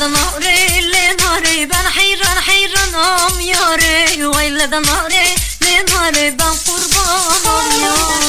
ده نهري لنهري بان حيران حيران ام ياري. ويل ده نهري لنهري بان قربان ام ياري.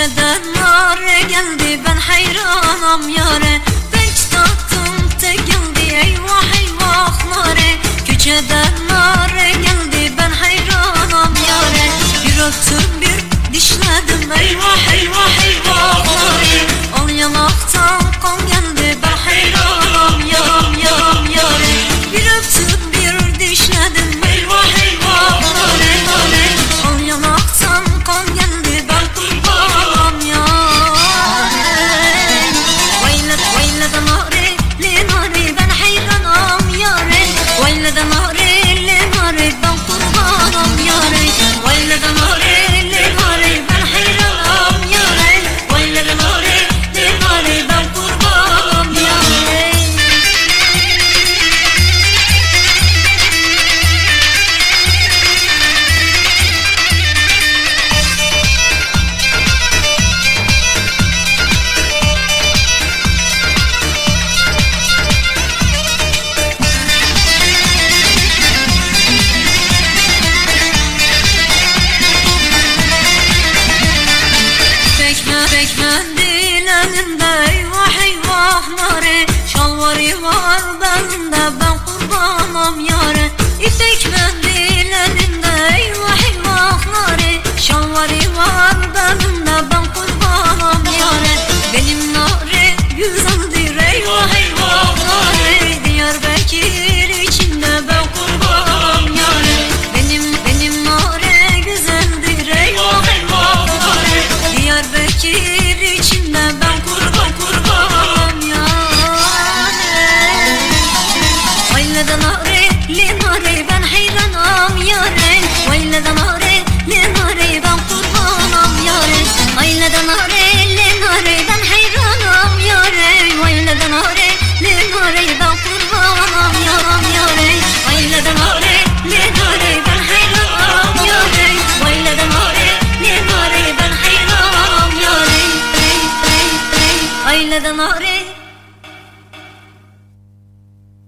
Geceden yar geldi ben hayranam yare. Ile do nory